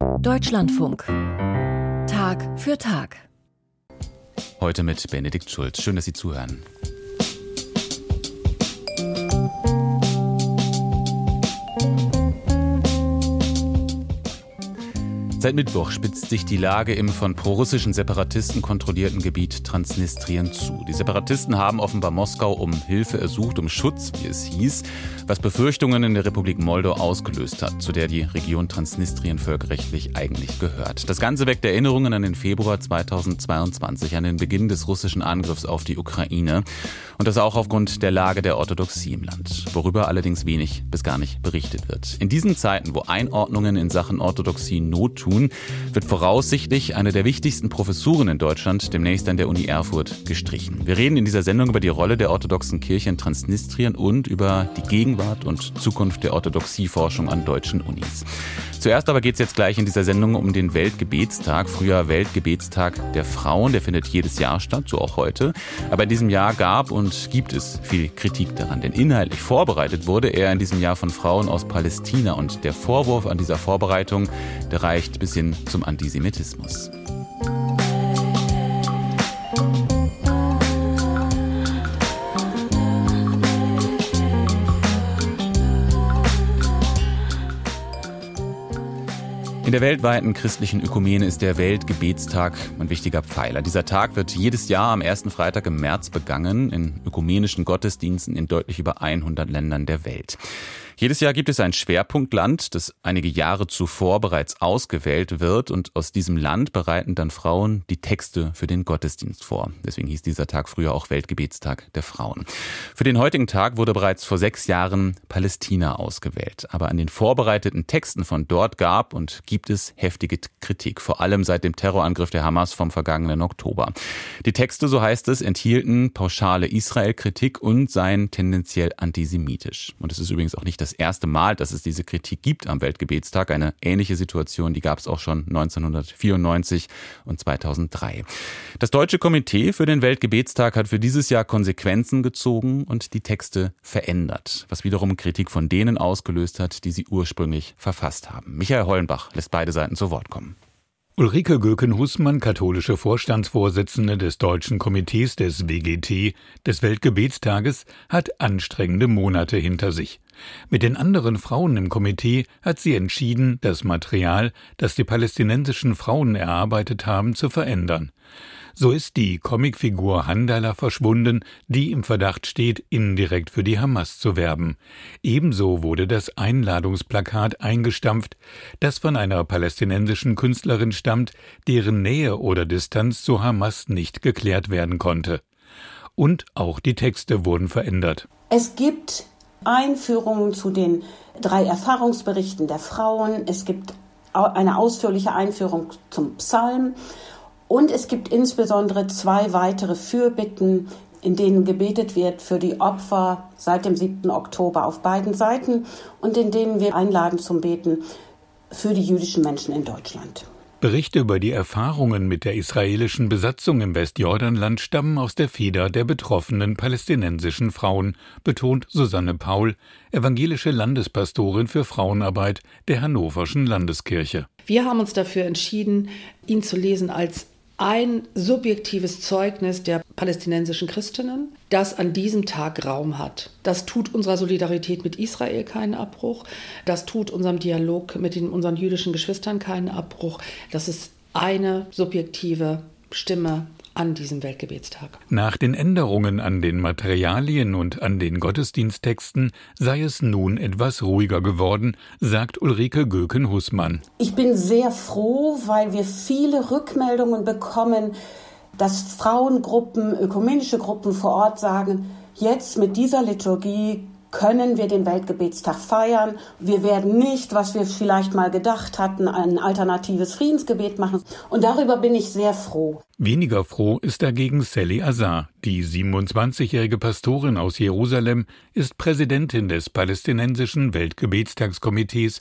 Deutschlandfunk. Tag für Tag. Heute mit Benedikt Schulz. Schön, dass Sie zuhören. Seit Mittwoch spitzt sich die Lage im von prorussischen Separatisten kontrollierten Gebiet Transnistrien zu. Die Separatisten haben offenbar Moskau um Hilfe ersucht, um Schutz, wie es hieß, was Befürchtungen in der Republik Moldau ausgelöst hat, zu der die Region Transnistrien völkerrechtlich eigentlich gehört. Das Ganze weckt Erinnerungen an den Februar 2022, an den Beginn des russischen Angriffs auf die Ukraine und das auch aufgrund der Lage der Orthodoxie im Land, worüber allerdings wenig bis gar nicht berichtet wird. In diesen Zeiten, wo Einordnungen in Sachen Orthodoxie Not tun, wird voraussichtlich eine der wichtigsten Professuren in Deutschland demnächst an der Uni Erfurt gestrichen. Wir reden in dieser Sendung über die Rolle der orthodoxen Kirche in Transnistrien und über die Gegenwart und Zukunft der Orthodoxieforschung an deutschen Unis. Zuerst aber geht es jetzt gleich in dieser Sendung um den Weltgebetstag, früher Weltgebetstag der Frauen. Der findet jedes Jahr statt, so auch heute. Aber in diesem Jahr gab und gibt es viel Kritik daran, denn inhaltlich vorbereitet wurde er in diesem Jahr von Frauen aus Palästina und der Vorwurf an dieser Vorbereitung, der reicht bis hin zum Antisemitismus. In der weltweiten christlichen Ökumene ist der Weltgebetstag ein wichtiger Pfeiler. Dieser Tag wird jedes Jahr am ersten Freitag im März begangen in ökumenischen Gottesdiensten in deutlich über 100 Ländern der Welt. Jedes Jahr gibt es ein Schwerpunktland, das einige Jahre zuvor bereits ausgewählt wird und aus diesem Land bereiten dann Frauen die Texte für den Gottesdienst vor. Deswegen hieß dieser Tag früher auch Weltgebetstag der Frauen. Für den heutigen Tag wurde bereits vor sechs Jahren Palästina ausgewählt. Aber an den vorbereiteten Texten von dort gab und gibt es heftige Kritik, vor allem seit dem Terrorangriff der Hamas vom vergangenen Oktober. Die Texte, so heißt es, enthielten pauschale Israel-Kritik und seien tendenziell antisemitisch. Und es ist übrigens auch nicht das das erste Mal, dass es diese Kritik gibt am Weltgebetstag. Eine ähnliche Situation, die gab es auch schon 1994 und 2003. Das Deutsche Komitee für den Weltgebetstag hat für dieses Jahr Konsequenzen gezogen und die Texte verändert, was wiederum Kritik von denen ausgelöst hat, die sie ursprünglich verfasst haben. Michael Hollenbach lässt beide Seiten zu Wort kommen. Ulrike Göken-Hussmann, katholische Vorstandsvorsitzende des Deutschen Komitees des WGT, des Weltgebetstages, hat anstrengende Monate hinter sich. Mit den anderen Frauen im Komitee hat sie entschieden, das Material, das die palästinensischen Frauen erarbeitet haben, zu verändern. So ist die Comicfigur Handala verschwunden, die im Verdacht steht, indirekt für die Hamas zu werben. Ebenso wurde das Einladungsplakat eingestampft, das von einer palästinensischen Künstlerin stammt, deren Nähe oder Distanz zu Hamas nicht geklärt werden konnte. Und auch die Texte wurden verändert. Es gibt Einführungen zu den drei Erfahrungsberichten der Frauen. Es gibt eine ausführliche Einführung zum Psalm. Und es gibt insbesondere zwei weitere Fürbitten, in denen gebetet wird für die Opfer seit dem 7. Oktober auf beiden Seiten und in denen wir einladen zum Beten für die jüdischen Menschen in Deutschland. Berichte über die Erfahrungen mit der israelischen Besatzung im Westjordanland stammen aus der Feder der betroffenen palästinensischen Frauen, betont Susanne Paul, evangelische Landespastorin für Frauenarbeit der Hannoverschen Landeskirche. Wir haben uns dafür entschieden, ihn zu lesen als ein subjektives Zeugnis der palästinensischen Christinnen, das an diesem Tag Raum hat. Das tut unserer Solidarität mit Israel keinen Abbruch. Das tut unserem Dialog mit den, unseren jüdischen Geschwistern keinen Abbruch. Das ist eine subjektive Stimme an diesem Weltgebetstag. Nach den Änderungen an den Materialien und an den Gottesdiensttexten sei es nun etwas ruhiger geworden, sagt Ulrike Göken-Hussmann. Ich bin sehr froh, weil wir viele Rückmeldungen bekommen, dass Frauengruppen, ökumenische Gruppen vor Ort sagen, jetzt mit dieser Liturgie können wir den Weltgebetstag feiern. Wir werden nicht, was wir vielleicht mal gedacht hatten, ein alternatives Friedensgebet machen. Und darüber bin ich sehr froh. Weniger froh ist dagegen Sally Azar. Die 27-jährige Pastorin aus Jerusalem ist Präsidentin des palästinensischen Weltgebetstagskomitees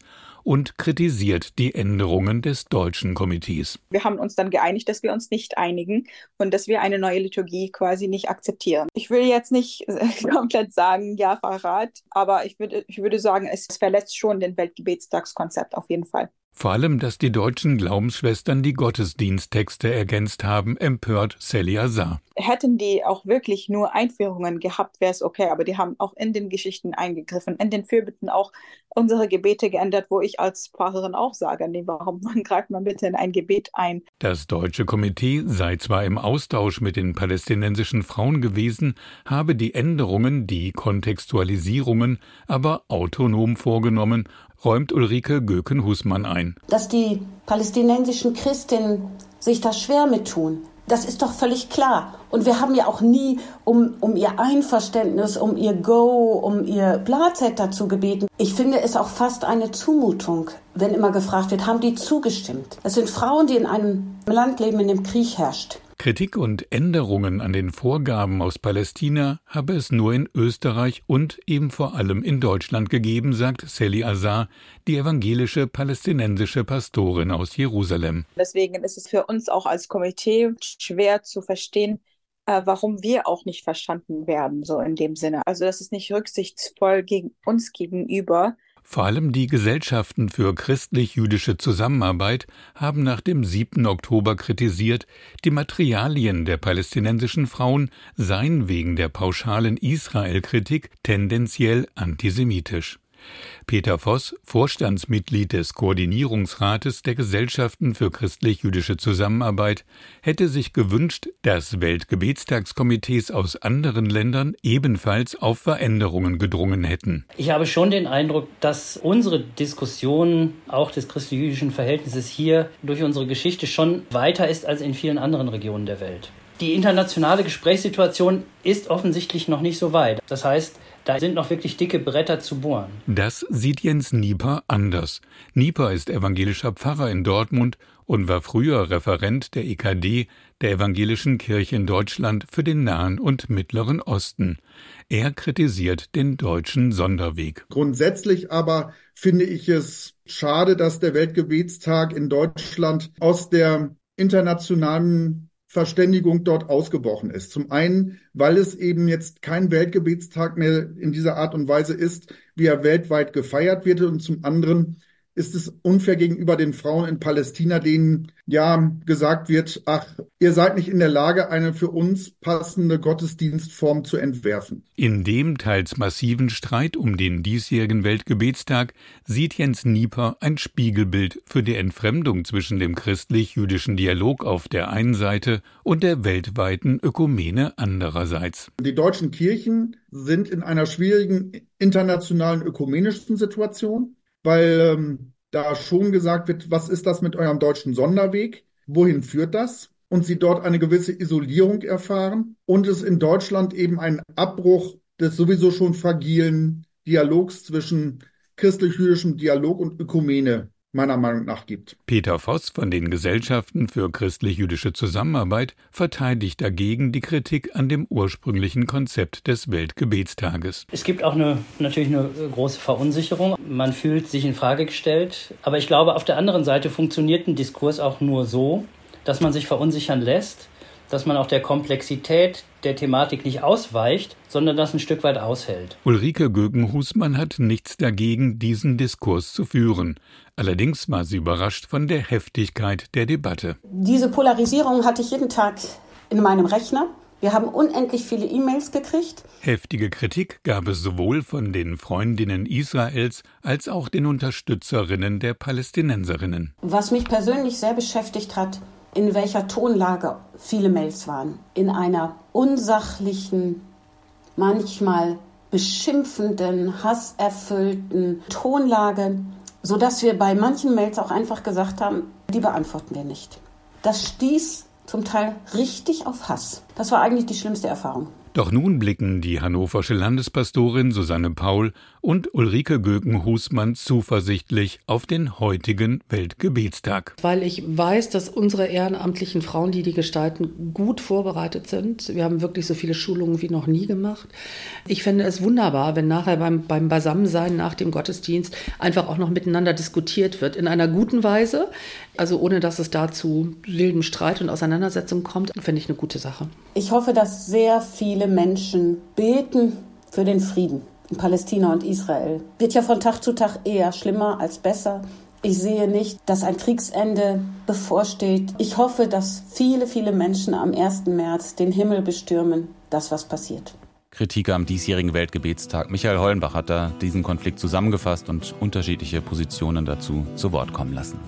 und kritisiert die Änderungen des deutschen Komitees. Wir haben uns dann geeinigt, dass wir uns nicht einigen und dass wir eine neue Liturgie quasi nicht akzeptieren. Ich will jetzt nicht komplett sagen, ja, Verrat, aber ich würde, ich würde sagen, es verletzt schon den Weltgebetstagskonzept auf jeden Fall. Vor allem, dass die deutschen Glaubensschwestern die Gottesdiensttexte ergänzt haben, empört Sally Azar. Hätten die auch wirklich nur Einführungen gehabt, wäre es okay, aber die haben auch in den Geschichten eingegriffen, in den Fürbitten auch unsere Gebete geändert, wo ich als Pfarrerin auch sage, nee, warum greift man bitte in ein Gebet ein? Das deutsche Komitee sei zwar im Austausch mit den palästinensischen Frauen gewesen, habe die Änderungen, die Kontextualisierungen aber autonom vorgenommen räumt Ulrike Göken-Husmann ein. Dass die palästinensischen Christinnen sich da schwer mit tun, das ist doch völlig klar. Und wir haben ja auch nie um, um ihr Einverständnis, um ihr Go, um ihr Blazett dazu gebeten. Ich finde es auch fast eine Zumutung, wenn immer gefragt wird, haben die zugestimmt? Es sind Frauen, die in einem Land leben, in dem Krieg herrscht. Kritik und Änderungen an den Vorgaben aus Palästina habe es nur in Österreich und eben vor allem in Deutschland gegeben, sagt Sally Azar, die evangelische palästinensische Pastorin aus Jerusalem. Deswegen ist es für uns auch als Komitee schwer zu verstehen, äh, warum wir auch nicht verstanden werden, so in dem Sinne. Also das ist nicht rücksichtsvoll gegen uns gegenüber, vor allem die Gesellschaften für christlich-jüdische Zusammenarbeit haben nach dem 7. Oktober kritisiert, die Materialien der palästinensischen Frauen seien wegen der pauschalen Israel-Kritik tendenziell antisemitisch. Peter Voss, Vorstandsmitglied des Koordinierungsrates der Gesellschaften für christlich-jüdische Zusammenarbeit, hätte sich gewünscht, dass Weltgebetstagskomitees aus anderen Ländern ebenfalls auf Veränderungen gedrungen hätten. Ich habe schon den Eindruck, dass unsere Diskussion auch des christlich-jüdischen Verhältnisses hier durch unsere Geschichte schon weiter ist als in vielen anderen Regionen der Welt. Die internationale Gesprächssituation ist offensichtlich noch nicht so weit. Das heißt, da sind noch wirklich dicke Bretter zu bohren. Das sieht Jens Nieper anders. Nieper ist evangelischer Pfarrer in Dortmund und war früher Referent der EKD, der Evangelischen Kirche in Deutschland für den Nahen und Mittleren Osten. Er kritisiert den deutschen Sonderweg. Grundsätzlich aber finde ich es schade, dass der Weltgebetstag in Deutschland aus der internationalen Verständigung dort ausgebrochen ist. Zum einen, weil es eben jetzt kein Weltgebetstag mehr in dieser Art und Weise ist, wie er weltweit gefeiert wird. Und zum anderen, ist es unfair gegenüber den Frauen in Palästina, denen ja gesagt wird, ach, ihr seid nicht in der Lage, eine für uns passende Gottesdienstform zu entwerfen. In dem teils massiven Streit um den diesjährigen Weltgebetstag sieht Jens Nieper ein Spiegelbild für die Entfremdung zwischen dem christlich-jüdischen Dialog auf der einen Seite und der weltweiten Ökumene andererseits. Die deutschen Kirchen sind in einer schwierigen internationalen ökumenischen Situation weil ähm, da schon gesagt wird, was ist das mit eurem deutschen Sonderweg? Wohin führt das? Und sie dort eine gewisse Isolierung erfahren und es in Deutschland eben einen Abbruch des sowieso schon fragilen Dialogs zwischen christlich-jüdischem Dialog und Ökumene meiner Meinung nach gibt. Peter Voss von den Gesellschaften für christlich-jüdische Zusammenarbeit verteidigt dagegen die Kritik an dem ursprünglichen Konzept des Weltgebetstages. Es gibt auch eine, natürlich eine große Verunsicherung. Man fühlt sich in Frage gestellt. Aber ich glaube, auf der anderen Seite funktioniert ein Diskurs auch nur so, dass man sich verunsichern lässt dass man auch der Komplexität der Thematik nicht ausweicht, sondern das ein Stück weit aushält. Ulrike Gögen-Husmann hat nichts dagegen, diesen Diskurs zu führen. Allerdings war sie überrascht von der Heftigkeit der Debatte. Diese Polarisierung hatte ich jeden Tag in meinem Rechner. Wir haben unendlich viele E-Mails gekriegt. Heftige Kritik gab es sowohl von den Freundinnen Israels als auch den Unterstützerinnen der Palästinenserinnen. Was mich persönlich sehr beschäftigt hat, in welcher Tonlage viele Mails waren. In einer unsachlichen, manchmal beschimpfenden, hasserfüllten Tonlage, sodass wir bei manchen Mails auch einfach gesagt haben, die beantworten wir nicht. Das stieß zum Teil richtig auf Hass. Das war eigentlich die schlimmste Erfahrung. Doch nun blicken die hannoversche Landespastorin Susanne Paul und Ulrike Göken-Husmann zuversichtlich auf den heutigen Weltgebetstag. Weil ich weiß, dass unsere ehrenamtlichen Frauen, die die gestalten, gut vorbereitet sind. Wir haben wirklich so viele Schulungen wie noch nie gemacht. Ich fände es wunderbar, wenn nachher beim, beim Beisammensein nach dem Gottesdienst einfach auch noch miteinander diskutiert wird. In einer guten Weise, also ohne dass es da zu wildem Streit und Auseinandersetzung kommt, finde ich eine gute Sache. Ich hoffe, dass sehr viele Menschen beten für den Frieden in Palästina und Israel. Wird ja von Tag zu Tag eher schlimmer als besser. Ich sehe nicht, dass ein Kriegsende bevorsteht. Ich hoffe, dass viele, viele Menschen am 1. März den Himmel bestürmen, das was passiert. Kritiker am diesjährigen Weltgebetstag. Michael Hollenbach hat da diesen Konflikt zusammengefasst und unterschiedliche Positionen dazu zu Wort kommen lassen.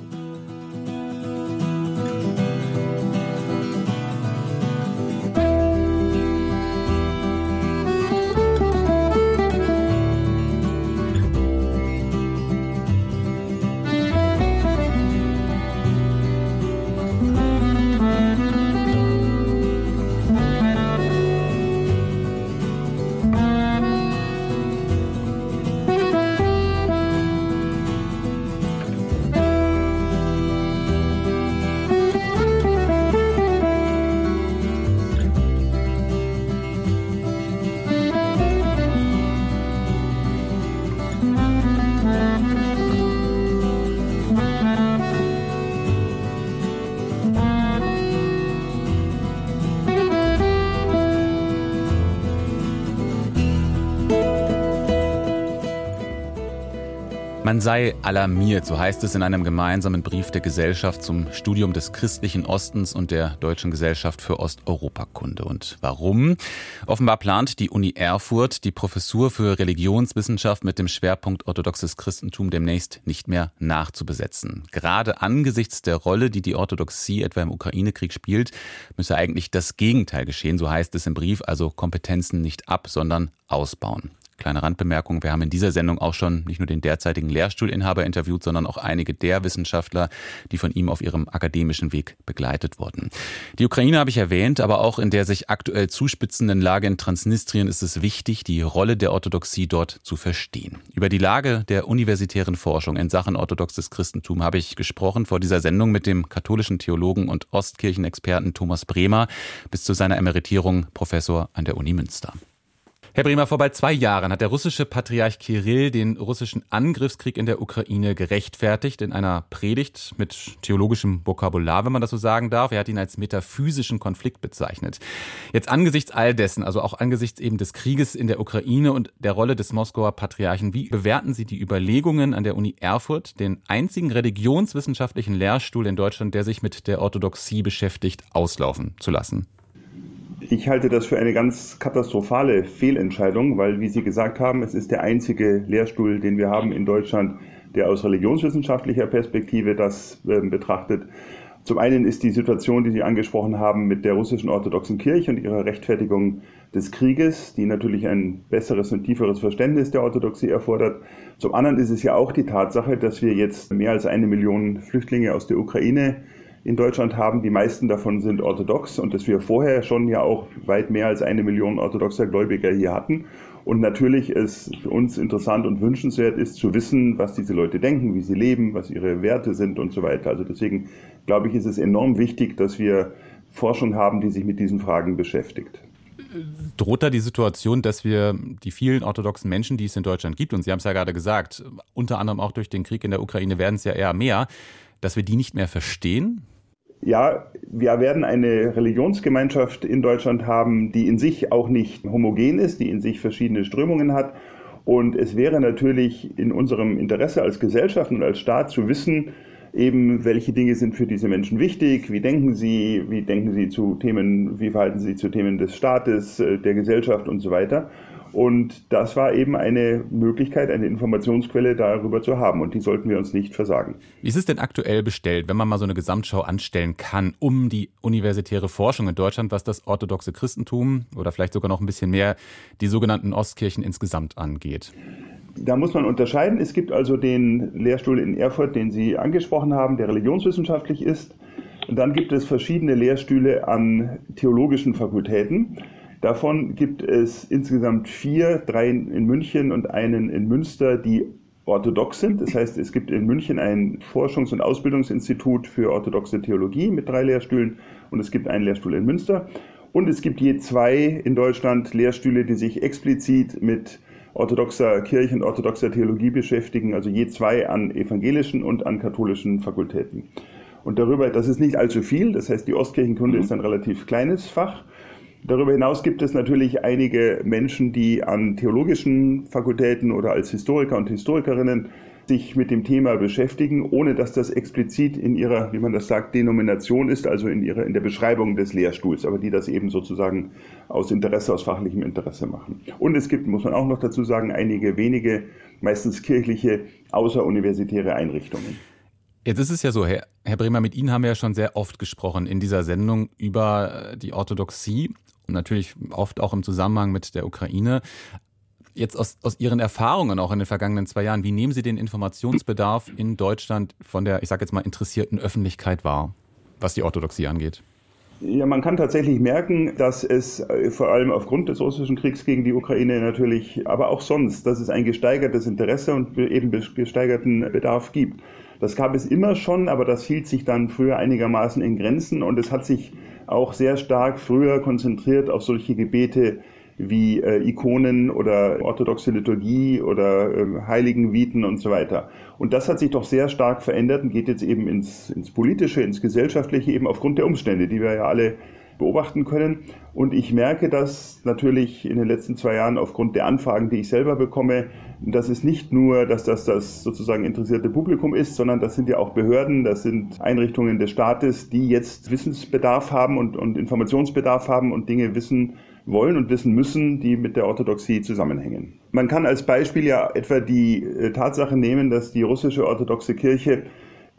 Man sei alarmiert, so heißt es in einem gemeinsamen Brief der Gesellschaft zum Studium des christlichen Ostens und der Deutschen Gesellschaft für Osteuropakunde. Und warum? Offenbar plant die Uni Erfurt die Professur für Religionswissenschaft mit dem Schwerpunkt orthodoxes Christentum demnächst nicht mehr nachzubesetzen. Gerade angesichts der Rolle, die die Orthodoxie etwa im Ukraine-Krieg spielt, müsse eigentlich das Gegenteil geschehen, so heißt es im Brief, also Kompetenzen nicht ab, sondern ausbauen. Kleine Randbemerkung, wir haben in dieser Sendung auch schon nicht nur den derzeitigen Lehrstuhlinhaber interviewt, sondern auch einige der Wissenschaftler, die von ihm auf ihrem akademischen Weg begleitet wurden. Die Ukraine habe ich erwähnt, aber auch in der sich aktuell zuspitzenden Lage in Transnistrien ist es wichtig, die Rolle der Orthodoxie dort zu verstehen. Über die Lage der universitären Forschung in Sachen orthodoxes Christentum habe ich gesprochen vor dieser Sendung mit dem katholischen Theologen und Ostkirchenexperten Thomas Bremer bis zu seiner Emeritierung Professor an der Uni Münster. Herr Bremer, vor bald zwei Jahren hat der russische Patriarch Kirill den russischen Angriffskrieg in der Ukraine gerechtfertigt in einer Predigt mit theologischem Vokabular, wenn man das so sagen darf. Er hat ihn als metaphysischen Konflikt bezeichnet. Jetzt angesichts all dessen, also auch angesichts eben des Krieges in der Ukraine und der Rolle des Moskauer Patriarchen, wie bewerten Sie die Überlegungen an der Uni Erfurt, den einzigen religionswissenschaftlichen Lehrstuhl in Deutschland, der sich mit der Orthodoxie beschäftigt, auslaufen zu lassen? Ich halte das für eine ganz katastrophale Fehlentscheidung, weil, wie Sie gesagt haben, es ist der einzige Lehrstuhl, den wir haben in Deutschland, der aus religionswissenschaftlicher Perspektive das äh, betrachtet. Zum einen ist die Situation, die Sie angesprochen haben, mit der russischen orthodoxen Kirche und ihrer Rechtfertigung des Krieges, die natürlich ein besseres und tieferes Verständnis der Orthodoxie erfordert. Zum anderen ist es ja auch die Tatsache, dass wir jetzt mehr als eine Million Flüchtlinge aus der Ukraine in Deutschland haben. Die meisten davon sind orthodox und dass wir vorher schon ja auch weit mehr als eine Million orthodoxer Gläubiger hier hatten. Und natürlich es für uns interessant und wünschenswert ist zu wissen, was diese Leute denken, wie sie leben, was ihre Werte sind und so weiter. Also deswegen glaube ich, ist es enorm wichtig, dass wir Forschung haben, die sich mit diesen Fragen beschäftigt. Droht da die Situation, dass wir die vielen orthodoxen Menschen, die es in Deutschland gibt, und Sie haben es ja gerade gesagt, unter anderem auch durch den Krieg in der Ukraine werden es ja eher mehr, dass wir die nicht mehr verstehen? Ja, wir werden eine Religionsgemeinschaft in Deutschland haben, die in sich auch nicht homogen ist, die in sich verschiedene Strömungen hat. Und es wäre natürlich in unserem Interesse als Gesellschaft und als Staat zu wissen, eben welche Dinge sind für diese Menschen wichtig, wie denken sie, wie denken sie zu Themen, wie verhalten sie zu Themen des Staates, äh, der Gesellschaft und so weiter. Und das war eben eine Möglichkeit, eine Informationsquelle darüber zu haben. Und die sollten wir uns nicht versagen. Wie ist es denn aktuell bestellt, wenn man mal so eine Gesamtschau anstellen kann, um die universitäre Forschung in Deutschland, was das orthodoxe Christentum oder vielleicht sogar noch ein bisschen mehr die sogenannten Ostkirchen insgesamt angeht? Da muss man unterscheiden. Es gibt also den Lehrstuhl in Erfurt, den Sie angesprochen haben, der religionswissenschaftlich ist. Und dann gibt es verschiedene Lehrstühle an theologischen Fakultäten. Davon gibt es insgesamt vier, drei in München und einen in Münster, die orthodox sind. Das heißt, es gibt in München ein Forschungs- und Ausbildungsinstitut für orthodoxe Theologie mit drei Lehrstühlen und es gibt einen Lehrstuhl in Münster. Und es gibt je zwei in Deutschland Lehrstühle, die sich explizit mit orthodoxer Kirche und orthodoxer Theologie beschäftigen, also je zwei an evangelischen und an katholischen Fakultäten. Und darüber, das ist nicht allzu viel, das heißt, die Ostkirchenkunde mhm. ist ein relativ kleines Fach. Darüber hinaus gibt es natürlich einige Menschen, die an theologischen Fakultäten oder als Historiker und Historikerinnen sich mit dem Thema beschäftigen, ohne dass das explizit in ihrer, wie man das sagt, Denomination ist, also in ihrer, in der Beschreibung des Lehrstuhls, aber die das eben sozusagen aus Interesse, aus fachlichem Interesse machen. Und es gibt, muss man auch noch dazu sagen, einige wenige, meistens kirchliche, außeruniversitäre Einrichtungen. Jetzt ist es ja so, Herr, Herr Bremer, mit Ihnen haben wir ja schon sehr oft gesprochen in dieser Sendung über die Orthodoxie und natürlich oft auch im Zusammenhang mit der Ukraine. Jetzt aus, aus Ihren Erfahrungen auch in den vergangenen zwei Jahren, wie nehmen Sie den Informationsbedarf in Deutschland von der, ich sage jetzt mal, interessierten Öffentlichkeit wahr, was die Orthodoxie angeht? Ja, man kann tatsächlich merken, dass es äh, vor allem aufgrund des russischen Kriegs gegen die Ukraine natürlich, aber auch sonst, dass es ein gesteigertes Interesse und eben gesteigerten Bedarf gibt. Das gab es immer schon, aber das hielt sich dann früher einigermaßen in Grenzen und es hat sich auch sehr stark früher konzentriert auf solche Gebete wie äh, Ikonen oder orthodoxe Liturgie oder äh, Heiligenviten und so weiter. Und das hat sich doch sehr stark verändert und geht jetzt eben ins, ins Politische, ins Gesellschaftliche, eben aufgrund der Umstände, die wir ja alle beobachten können. Und ich merke das natürlich in den letzten zwei Jahren aufgrund der Anfragen, die ich selber bekomme. Das ist nicht nur, dass das das sozusagen interessierte Publikum ist, sondern das sind ja auch Behörden, das sind Einrichtungen des Staates, die jetzt Wissensbedarf haben und, und Informationsbedarf haben und Dinge wissen wollen und wissen müssen, die mit der Orthodoxie zusammenhängen. Man kann als Beispiel ja etwa die äh, Tatsache nehmen, dass die russische orthodoxe Kirche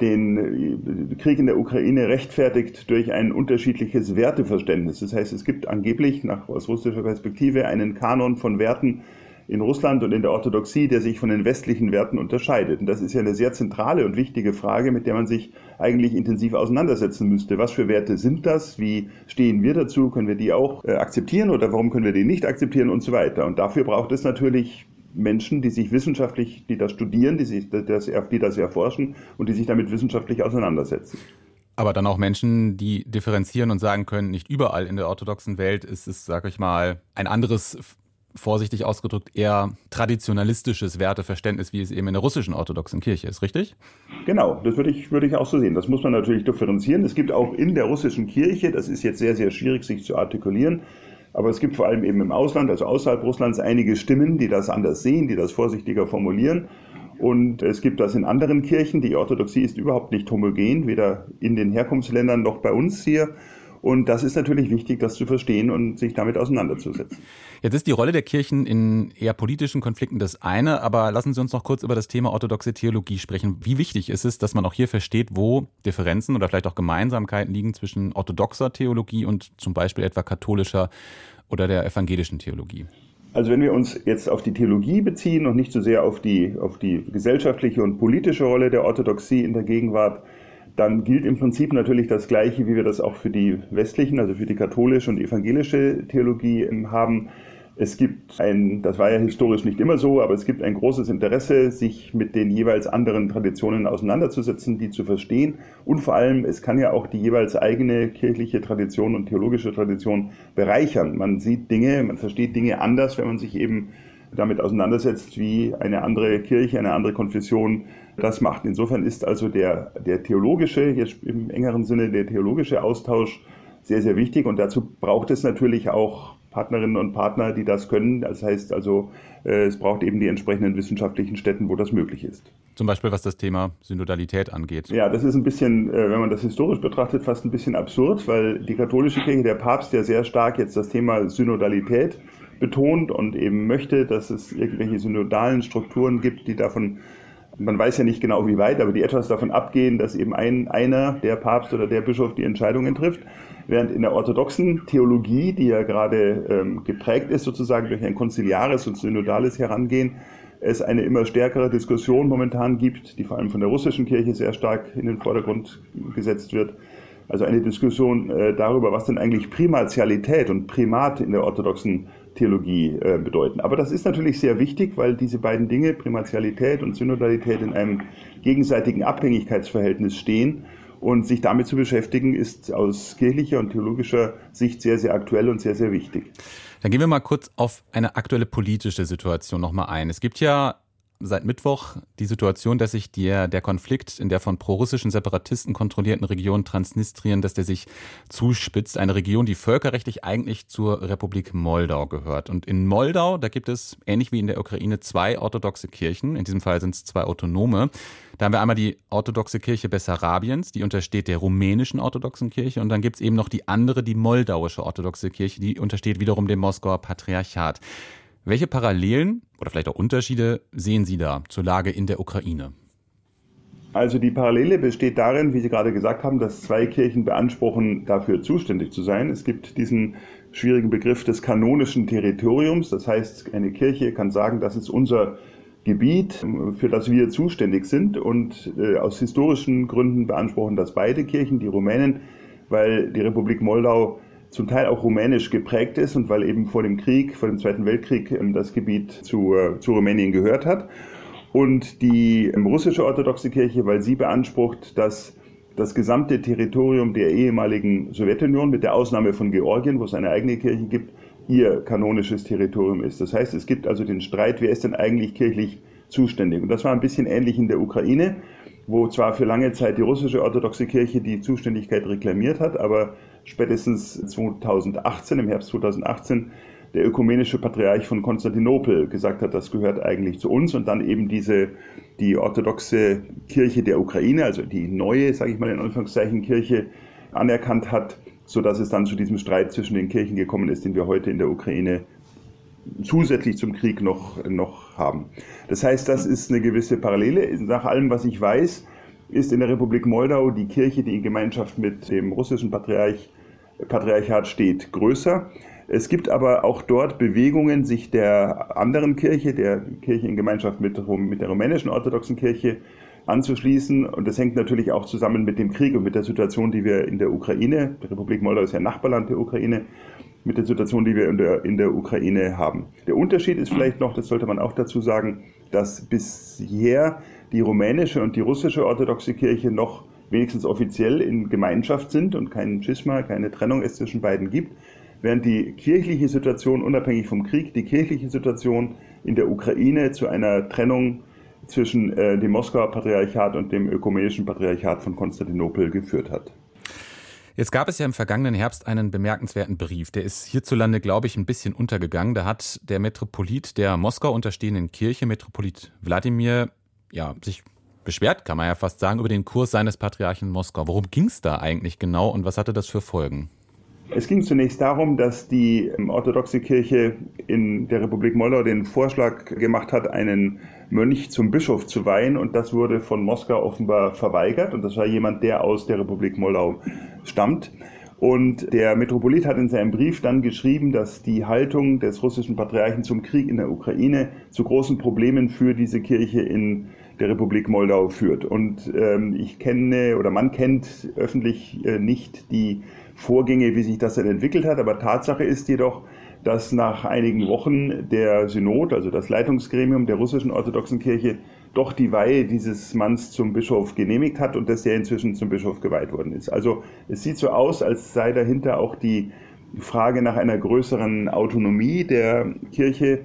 den äh, Krieg in der Ukraine rechtfertigt durch ein unterschiedliches Werteverständnis. Das heißt, es gibt angeblich nach, aus russischer Perspektive einen Kanon von Werten, in Russland und in der Orthodoxie, der sich von den westlichen Werten unterscheidet. Und das ist ja eine sehr zentrale und wichtige Frage, mit der man sich eigentlich intensiv auseinandersetzen müsste. Was für Werte sind das? Wie stehen wir dazu? Können wir die auch äh, akzeptieren oder warum können wir die nicht akzeptieren und so weiter? Und dafür braucht es natürlich Menschen, die sich wissenschaftlich, die das studieren, die, sich das, die das erforschen und die sich damit wissenschaftlich auseinandersetzen. Aber dann auch Menschen, die differenzieren und sagen können, nicht überall in der orthodoxen Welt ist es, sag ich mal, ein anderes vorsichtig ausgedrückt eher traditionalistisches Werteverständnis, wie es eben in der russischen orthodoxen Kirche ist, richtig? Genau, das würde ich, würde ich auch so sehen. Das muss man natürlich differenzieren. Es gibt auch in der russischen Kirche, das ist jetzt sehr, sehr schwierig, sich zu artikulieren, aber es gibt vor allem eben im Ausland, also außerhalb Russlands, einige Stimmen, die das anders sehen, die das vorsichtiger formulieren. Und es gibt das in anderen Kirchen. Die Orthodoxie ist überhaupt nicht homogen, weder in den Herkunftsländern noch bei uns hier. Und das ist natürlich wichtig, das zu verstehen und sich damit auseinanderzusetzen. Jetzt ist die Rolle der Kirchen in eher politischen Konflikten das eine, aber lassen Sie uns noch kurz über das Thema orthodoxe Theologie sprechen. Wie wichtig ist es, dass man auch hier versteht, wo Differenzen oder vielleicht auch Gemeinsamkeiten liegen zwischen orthodoxer Theologie und zum Beispiel etwa katholischer oder der evangelischen Theologie? Also wenn wir uns jetzt auf die Theologie beziehen und nicht so sehr auf die, auf die gesellschaftliche und politische Rolle der Orthodoxie in der Gegenwart, dann gilt im Prinzip natürlich das Gleiche, wie wir das auch für die westlichen, also für die katholische und evangelische Theologie haben. Es gibt ein, das war ja historisch nicht immer so, aber es gibt ein großes Interesse, sich mit den jeweils anderen Traditionen auseinanderzusetzen, die zu verstehen. Und vor allem, es kann ja auch die jeweils eigene kirchliche Tradition und theologische Tradition bereichern. Man sieht Dinge, man versteht Dinge anders, wenn man sich eben damit auseinandersetzt, wie eine andere Kirche, eine andere Konfession das macht. Insofern ist also der, der theologische, jetzt im engeren Sinne der theologische Austausch sehr, sehr wichtig und dazu braucht es natürlich auch Partnerinnen und Partner, die das können. Das heißt also, äh, es braucht eben die entsprechenden wissenschaftlichen Städten, wo das möglich ist. Zum Beispiel was das Thema Synodalität angeht. Ja, das ist ein bisschen, äh, wenn man das historisch betrachtet, fast ein bisschen absurd, weil die katholische Kirche, der Papst, der sehr stark jetzt das Thema Synodalität betont und eben möchte, dass es irgendwelche synodalen Strukturen gibt, die davon man weiß ja nicht genau wie weit, aber die etwas davon abgehen, dass eben ein, einer, der Papst oder der Bischof, die Entscheidungen trifft. Während in der orthodoxen Theologie, die ja gerade ähm, geprägt ist sozusagen durch ein konziliares und synodales Herangehen, es eine immer stärkere Diskussion momentan gibt, die vor allem von der russischen Kirche sehr stark in den Vordergrund gesetzt wird. Also eine Diskussion äh, darüber, was denn eigentlich Primatialität und Primat in der orthodoxen Theologie äh, bedeuten. Aber das ist natürlich sehr wichtig, weil diese beiden Dinge, Primatialität und Synodalität, in einem gegenseitigen Abhängigkeitsverhältnis stehen. Und sich damit zu beschäftigen, ist aus kirchlicher und theologischer Sicht sehr, sehr aktuell und sehr, sehr wichtig. Dann gehen wir mal kurz auf eine aktuelle politische Situation nochmal ein. Es gibt ja seit Mittwoch die Situation, dass sich der, der Konflikt in der von prorussischen Separatisten kontrollierten Region Transnistrien, dass der sich zuspitzt. Eine Region, die völkerrechtlich eigentlich zur Republik Moldau gehört. Und in Moldau, da gibt es, ähnlich wie in der Ukraine, zwei orthodoxe Kirchen. In diesem Fall sind es zwei autonome. Da haben wir einmal die orthodoxe Kirche Bessarabiens, die untersteht der rumänischen orthodoxen Kirche. Und dann gibt es eben noch die andere, die moldauische orthodoxe Kirche, die untersteht wiederum dem Moskauer Patriarchat. Welche Parallelen oder vielleicht auch Unterschiede sehen Sie da zur Lage in der Ukraine? Also die Parallele besteht darin, wie Sie gerade gesagt haben, dass zwei Kirchen beanspruchen, dafür zuständig zu sein. Es gibt diesen schwierigen Begriff des kanonischen Territoriums. Das heißt, eine Kirche kann sagen, das ist unser Gebiet, für das wir zuständig sind. Und äh, aus historischen Gründen beanspruchen das beide Kirchen, die Rumänen, weil die Republik Moldau zum Teil auch rumänisch geprägt ist und weil eben vor dem Krieg, vor dem Zweiten Weltkrieg, ähm, das Gebiet zu, äh, zu Rumänien gehört hat. Und die ähm, russische orthodoxe Kirche, weil sie beansprucht, dass das gesamte Territorium der ehemaligen Sowjetunion, mit der Ausnahme von Georgien, wo es eine eigene Kirche gibt, ihr kanonisches Territorium ist. Das heißt, es gibt also den Streit, wer ist denn eigentlich kirchlich zuständig? Und das war ein bisschen ähnlich in der Ukraine, wo zwar für lange Zeit die russische orthodoxe Kirche die Zuständigkeit reklamiert hat, aber spätestens 2018, im Herbst 2018, der ökumenische Patriarch von Konstantinopel gesagt hat, das gehört eigentlich zu uns und dann eben diese, die orthodoxe Kirche der Ukraine, also die neue, sage ich mal in Anführungszeichen, Kirche anerkannt hat, so dass es dann zu diesem Streit zwischen den Kirchen gekommen ist, den wir heute in der Ukraine zusätzlich zum Krieg noch, noch haben. Das heißt, das ist eine gewisse Parallele. Nach allem, was ich weiß, ist in der Republik Moldau die Kirche, die in Gemeinschaft mit dem russischen Patriarch, Patriarchat steht, größer. Es gibt aber auch dort Bewegungen, sich der anderen Kirche, der Kirche in Gemeinschaft mit, mit der rumänischen orthodoxen Kirche, anzuschließen. Und das hängt natürlich auch zusammen mit dem Krieg und mit der Situation, die wir in der Ukraine, die Republik Moldau ist ja Nachbarland der Ukraine, mit der Situation, die wir in der, in der Ukraine haben. Der Unterschied ist vielleicht noch, das sollte man auch dazu sagen, dass bisher die rumänische und die russische orthodoxe Kirche noch wenigstens offiziell in Gemeinschaft sind und keinen Schisma, keine Trennung es zwischen beiden gibt, während die kirchliche Situation unabhängig vom Krieg, die kirchliche Situation in der Ukraine zu einer Trennung zwischen äh, dem Moskauer Patriarchat und dem ökumenischen Patriarchat von Konstantinopel geführt hat. Jetzt gab es ja im vergangenen Herbst einen bemerkenswerten Brief. Der ist hierzulande, glaube ich, ein bisschen untergegangen. Da hat der Metropolit der Moskau unterstehenden Kirche, Metropolit Wladimir, ja, sich beschwert, kann man ja fast sagen, über den Kurs seines Patriarchen Moskau. Worum ging es da eigentlich genau und was hatte das für Folgen? Es ging zunächst darum, dass die ähm, orthodoxe Kirche in der Republik Moldau den Vorschlag gemacht hat, einen Mönch zum Bischof zu weihen und das wurde von Moskau offenbar verweigert und das war jemand, der aus der Republik Moldau stammt. Und der Metropolit hat in seinem Brief dann geschrieben, dass die Haltung des russischen Patriarchen zum Krieg in der Ukraine zu großen Problemen für diese Kirche in der Republik Moldau führt. Und ähm, ich kenne oder man kennt öffentlich äh, nicht die Vorgänge, wie sich das dann entwickelt hat, aber Tatsache ist jedoch, dass nach einigen Wochen der Synod, also das Leitungsgremium der russischen orthodoxen Kirche, doch die Weihe dieses Manns zum Bischof genehmigt hat und dass er inzwischen zum Bischof geweiht worden ist. Also es sieht so aus, als sei dahinter auch die Frage nach einer größeren Autonomie der Kirche,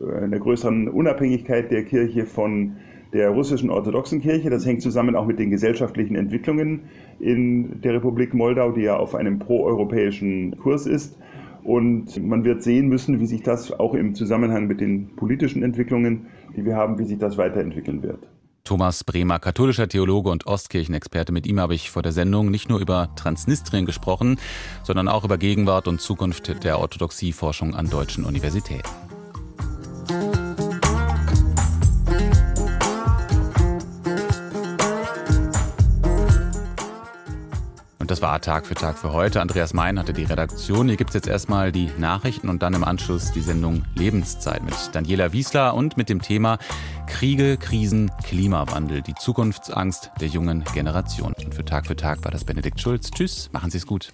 äh, einer größeren Unabhängigkeit der Kirche von der russischen orthodoxen Kirche. Das hängt zusammen auch mit den gesellschaftlichen Entwicklungen in der Republik Moldau, die ja auf einem proeuropäischen Kurs ist. Und man wird sehen müssen, wie sich das auch im Zusammenhang mit den politischen Entwicklungen, die wir haben, wie sich das weiterentwickeln wird. Thomas Bremer, katholischer Theologe und Ostkirchenexperte. Mit ihm habe ich vor der Sendung nicht nur über Transnistrien gesprochen, sondern auch über Gegenwart und Zukunft der Orthodoxieforschung an deutschen Universitäten. Das war Tag für Tag für heute. Andreas Mein hatte die Redaktion. Hier gibt es jetzt erstmal die Nachrichten und dann im Anschluss die Sendung Lebenszeit mit Daniela Wiesler und mit dem Thema Kriege, Krisen, Klimawandel, die Zukunftsangst der jungen Generation. Und für Tag für Tag war das Benedikt Schulz. Tschüss, machen Sie es gut.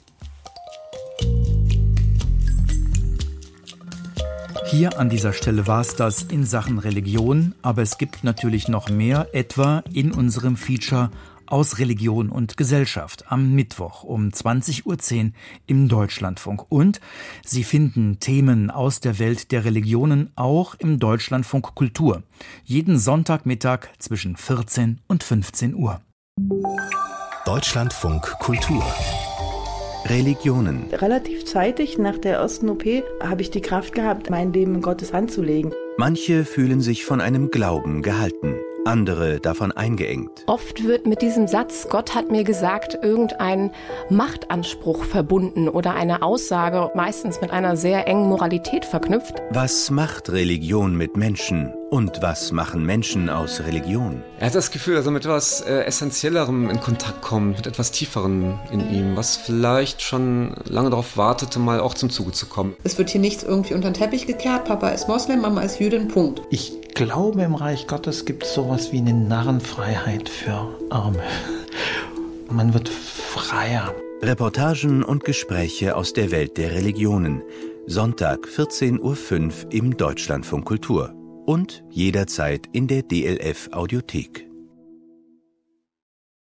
Hier an dieser Stelle war es das in Sachen Religion, aber es gibt natürlich noch mehr, etwa in unserem Feature aus Religion und Gesellschaft am Mittwoch um 20.10 Uhr im Deutschlandfunk. Und Sie finden Themen aus der Welt der Religionen auch im Deutschlandfunk Kultur. Jeden Sonntagmittag zwischen 14 und 15 Uhr. Deutschlandfunk Kultur Religionen. Relativ zeitig nach der ersten OP habe ich die Kraft gehabt, mein Leben in Gottes Hand zu legen. Manche fühlen sich von einem Glauben gehalten andere davon eingeengt. Oft wird mit diesem Satz, Gott hat mir gesagt, irgendein Machtanspruch verbunden oder eine Aussage, meistens mit einer sehr engen Moralität verknüpft. Was macht Religion mit Menschen? Und was machen Menschen aus Religion? Er hat das Gefühl, dass er mit etwas äh, Essentiellerem in Kontakt kommt, mit etwas Tieferem in ihm, was vielleicht schon lange darauf wartete, mal auch zum Zuge zu kommen. Es wird hier nichts irgendwie unter den Teppich gekehrt. Papa ist Moslem, Mama ist Jüdin, Punkt. Ich glaube, im Reich Gottes gibt es sowas wie eine Narrenfreiheit für Arme. Man wird freier. Reportagen und Gespräche aus der Welt der Religionen. Sonntag 14.05 Uhr im Deutschlandfunk Kultur und jederzeit in der DLF Audiothek.